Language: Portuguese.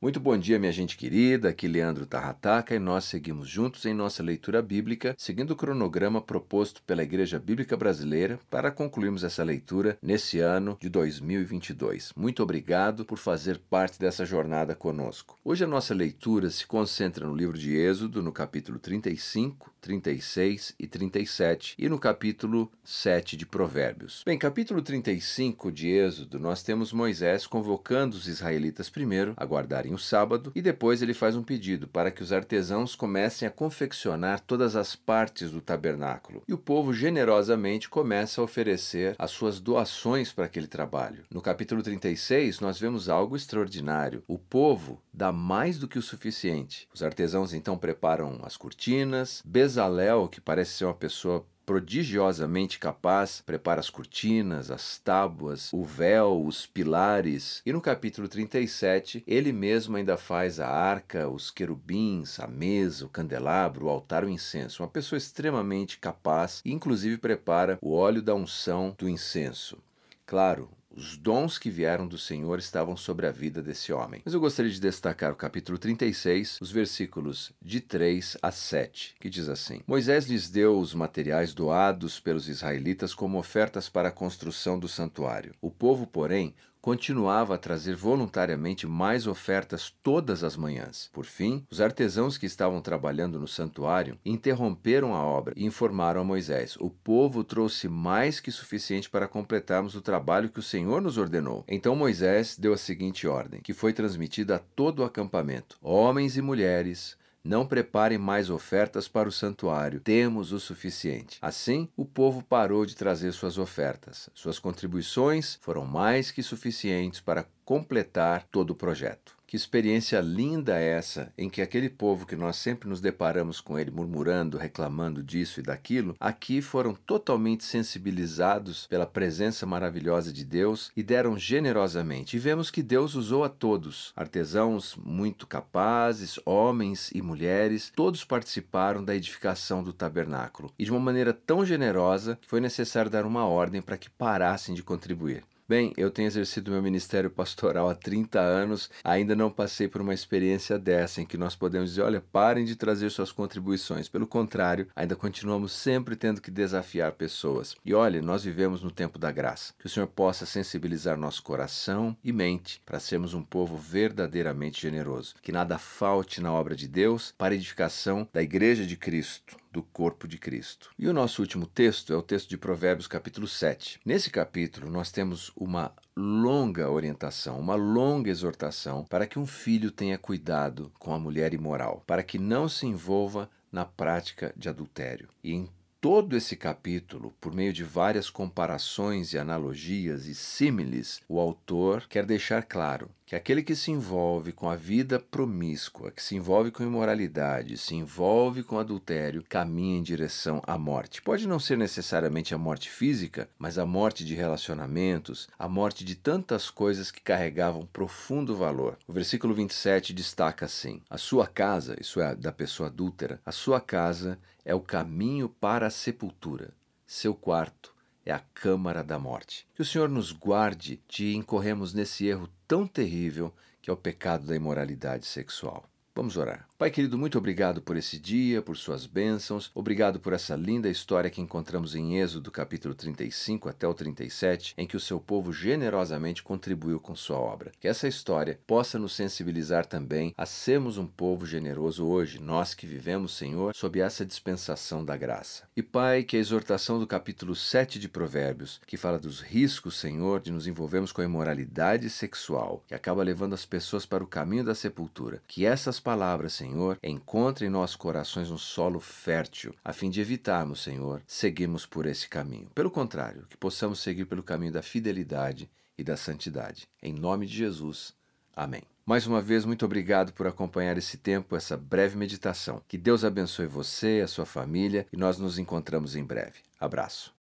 Muito bom dia, minha gente querida. Aqui Leandro Tarrataca e nós seguimos juntos em nossa leitura bíblica, seguindo o cronograma proposto pela Igreja Bíblica Brasileira para concluirmos essa leitura nesse ano de 2022. Muito obrigado por fazer parte dessa jornada conosco. Hoje a nossa leitura se concentra no livro de Êxodo, no capítulo 35, 36 e 37 e no capítulo 7 de Provérbios. Bem, capítulo 35 de Êxodo, nós temos Moisés convocando os israelitas primeiro a guardarem o sábado e depois ele faz um pedido para que os artesãos comecem a confeccionar todas as partes do tabernáculo. E o povo generosamente começa a oferecer as suas doações para aquele trabalho. No capítulo 36, nós vemos algo extraordinário. O povo dá mais do que o suficiente. Os artesãos então preparam as cortinas, Bezalel, que parece ser uma pessoa prodigiosamente capaz, prepara as cortinas, as tábuas, o véu, os pilares. E no capítulo 37, ele mesmo ainda faz a arca, os querubins, a mesa, o candelabro, o altar, o incenso. Uma pessoa extremamente capaz inclusive, prepara o óleo da unção do incenso. Claro, os dons que vieram do Senhor estavam sobre a vida desse homem. Mas eu gostaria de destacar o capítulo 36, os versículos de 3 a 7, que diz assim: Moisés lhes deu os materiais doados pelos israelitas como ofertas para a construção do santuário. O povo, porém, continuava a trazer voluntariamente mais ofertas todas as manhãs. Por fim, os artesãos que estavam trabalhando no santuário interromperam a obra e informaram a Moisés: O povo trouxe mais que suficiente para completarmos o trabalho que o Senhor nos ordenou. Então Moisés deu a seguinte ordem, que foi transmitida a todo o acampamento: Homens e mulheres, não preparem mais ofertas para o santuário, temos o suficiente. Assim, o povo parou de trazer suas ofertas. Suas contribuições foram mais que suficientes para completar todo o projeto. Que experiência linda é essa em que aquele povo que nós sempre nos deparamos com ele murmurando, reclamando disso e daquilo, aqui foram totalmente sensibilizados pela presença maravilhosa de Deus e deram generosamente. E vemos que Deus usou a todos, artesãos muito capazes, homens e mulheres, todos participaram da edificação do tabernáculo e de uma maneira tão generosa que foi necessário dar uma ordem para que parassem de contribuir. Bem, eu tenho exercido meu ministério pastoral há 30 anos, ainda não passei por uma experiência dessa em que nós podemos dizer: olha, parem de trazer suas contribuições. Pelo contrário, ainda continuamos sempre tendo que desafiar pessoas. E olha, nós vivemos no tempo da graça. Que o Senhor possa sensibilizar nosso coração e mente para sermos um povo verdadeiramente generoso. Que nada falte na obra de Deus para a edificação da Igreja de Cristo do corpo de Cristo. E o nosso último texto é o texto de Provérbios, capítulo 7. Nesse capítulo, nós temos uma longa orientação, uma longa exortação para que um filho tenha cuidado com a mulher imoral, para que não se envolva na prática de adultério. E em todo esse capítulo, por meio de várias comparações e analogias e símiles, o autor quer deixar claro que aquele que se envolve com a vida promíscua, que se envolve com imoralidade, se envolve com adultério, caminha em direção à morte. Pode não ser necessariamente a morte física, mas a morte de relacionamentos, a morte de tantas coisas que carregavam profundo valor. O versículo 27 destaca assim: A sua casa, isso é, da pessoa adúltera, a sua casa é o caminho para a sepultura. Seu quarto é a câmara da morte. Que o Senhor nos guarde de incorrermos nesse erro tão terrível que é o pecado da imoralidade sexual. Vamos orar. Pai querido, muito obrigado por esse dia, por suas bênçãos, obrigado por essa linda história que encontramos em Êxodo, capítulo 35 até o 37, em que o seu povo generosamente contribuiu com sua obra. Que essa história possa nos sensibilizar também a sermos um povo generoso hoje, nós que vivemos, Senhor, sob essa dispensação da graça. E Pai, que a exortação do capítulo 7 de Provérbios, que fala dos riscos, Senhor, de nos envolvermos com a imoralidade sexual, que acaba levando as pessoas para o caminho da sepultura, que essas palavras, Senhor, encontre em nossos corações um solo fértil, a fim de evitarmos, Senhor, seguirmos por esse caminho. Pelo contrário, que possamos seguir pelo caminho da fidelidade e da santidade. Em nome de Jesus. Amém. Mais uma vez, muito obrigado por acompanhar esse tempo, essa breve meditação. Que Deus abençoe você, a sua família e nós nos encontramos em breve. Abraço.